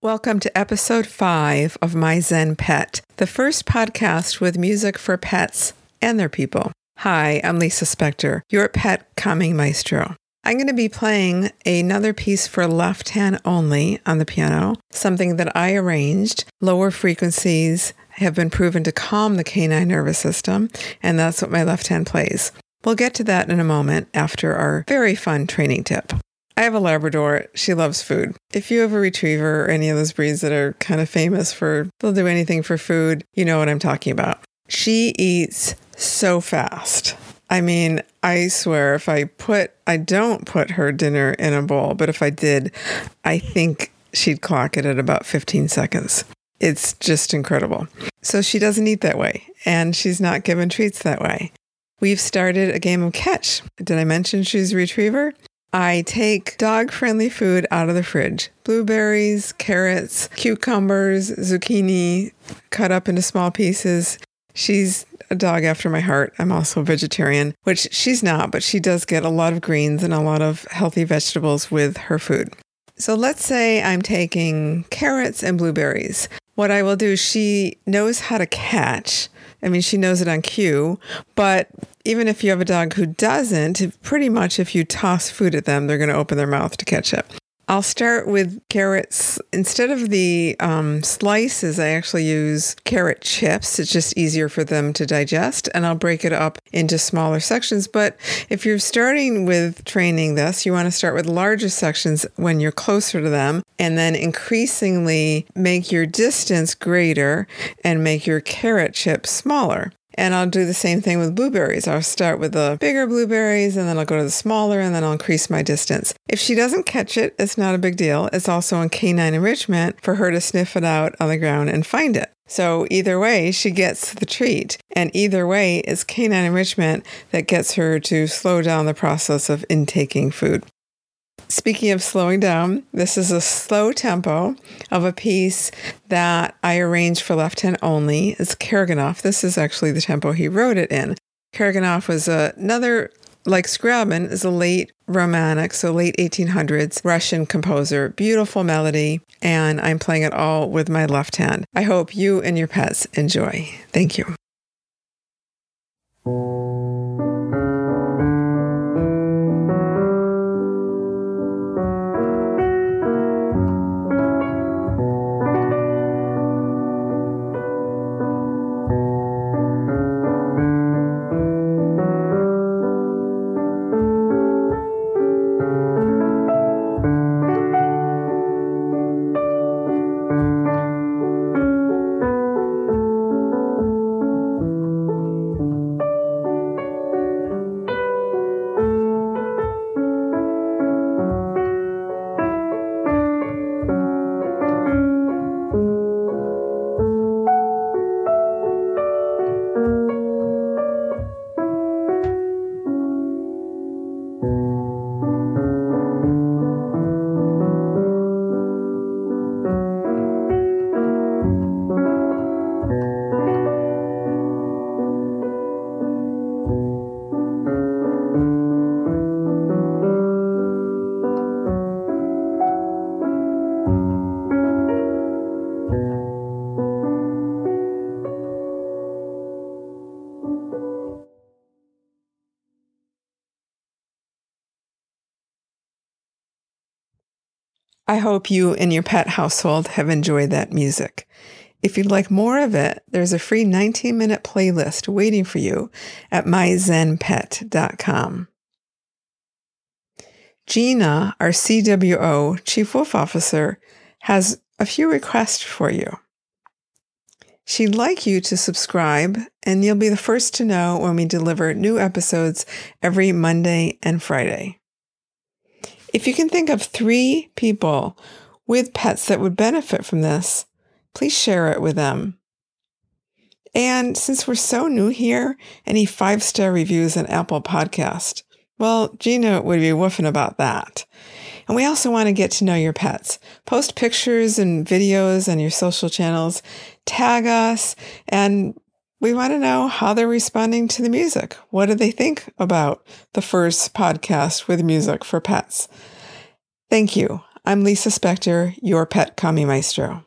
Welcome to episode five of My Zen Pet, the first podcast with music for pets and their people. Hi, I'm Lisa Spector, your pet calming maestro. I'm going to be playing another piece for left hand only on the piano, something that I arranged. Lower frequencies have been proven to calm the canine nervous system, and that's what my left hand plays. We'll get to that in a moment after our very fun training tip. I have a Labrador. She loves food. If you have a retriever or any of those breeds that are kind of famous for, they'll do anything for food, you know what I'm talking about. She eats so fast. I mean, I swear if I put, I don't put her dinner in a bowl, but if I did, I think she'd clock it at about 15 seconds. It's just incredible. So she doesn't eat that way, and she's not given treats that way. We've started a game of catch. Did I mention she's a retriever? I take dog friendly food out of the fridge blueberries, carrots, cucumbers, zucchini cut up into small pieces. She's a dog after my heart. I'm also a vegetarian, which she's not, but she does get a lot of greens and a lot of healthy vegetables with her food. So let's say I'm taking carrots and blueberries. What I will do, she knows how to catch. I mean, she knows it on cue, but even if you have a dog who doesn't, pretty much if you toss food at them, they're going to open their mouth to catch it. I'll start with carrots. Instead of the um, slices, I actually use carrot chips. It's just easier for them to digest, and I'll break it up into smaller sections. But if you're starting with training this, you want to start with larger sections when you're closer to them, and then increasingly make your distance greater and make your carrot chips smaller. And I'll do the same thing with blueberries. I'll start with the bigger blueberries and then I'll go to the smaller and then I'll increase my distance. If she doesn't catch it, it's not a big deal. It's also in canine enrichment for her to sniff it out on the ground and find it. So either way, she gets the treat. And either way, it's canine enrichment that gets her to slow down the process of intaking food. Speaking of slowing down, this is a slow tempo of a piece that I arranged for left hand only. It's Karaganov. This is actually the tempo he wrote it in. Karaganov was another, like Scriabin, is a late Romantic, so late 1800s Russian composer. Beautiful melody, and I'm playing it all with my left hand. I hope you and your pets enjoy. Thank you. I hope you and your pet household have enjoyed that music. If you'd like more of it, there's a free 19 minute playlist waiting for you at myzenpet.com. Gina, our CWO, Chief Wolf Officer, has a few requests for you. She'd like you to subscribe, and you'll be the first to know when we deliver new episodes every Monday and Friday. If you can think of three people with pets that would benefit from this, please share it with them. And since we're so new here, any five star reviews on Apple Podcast Well, Gina would be woofing about that. And we also want to get to know your pets. Post pictures and videos on your social channels, tag us, and we want to know how they're responding to the music. What do they think about the first podcast with music for pets? Thank you. I'm Lisa Spector, your pet Kami Maestro.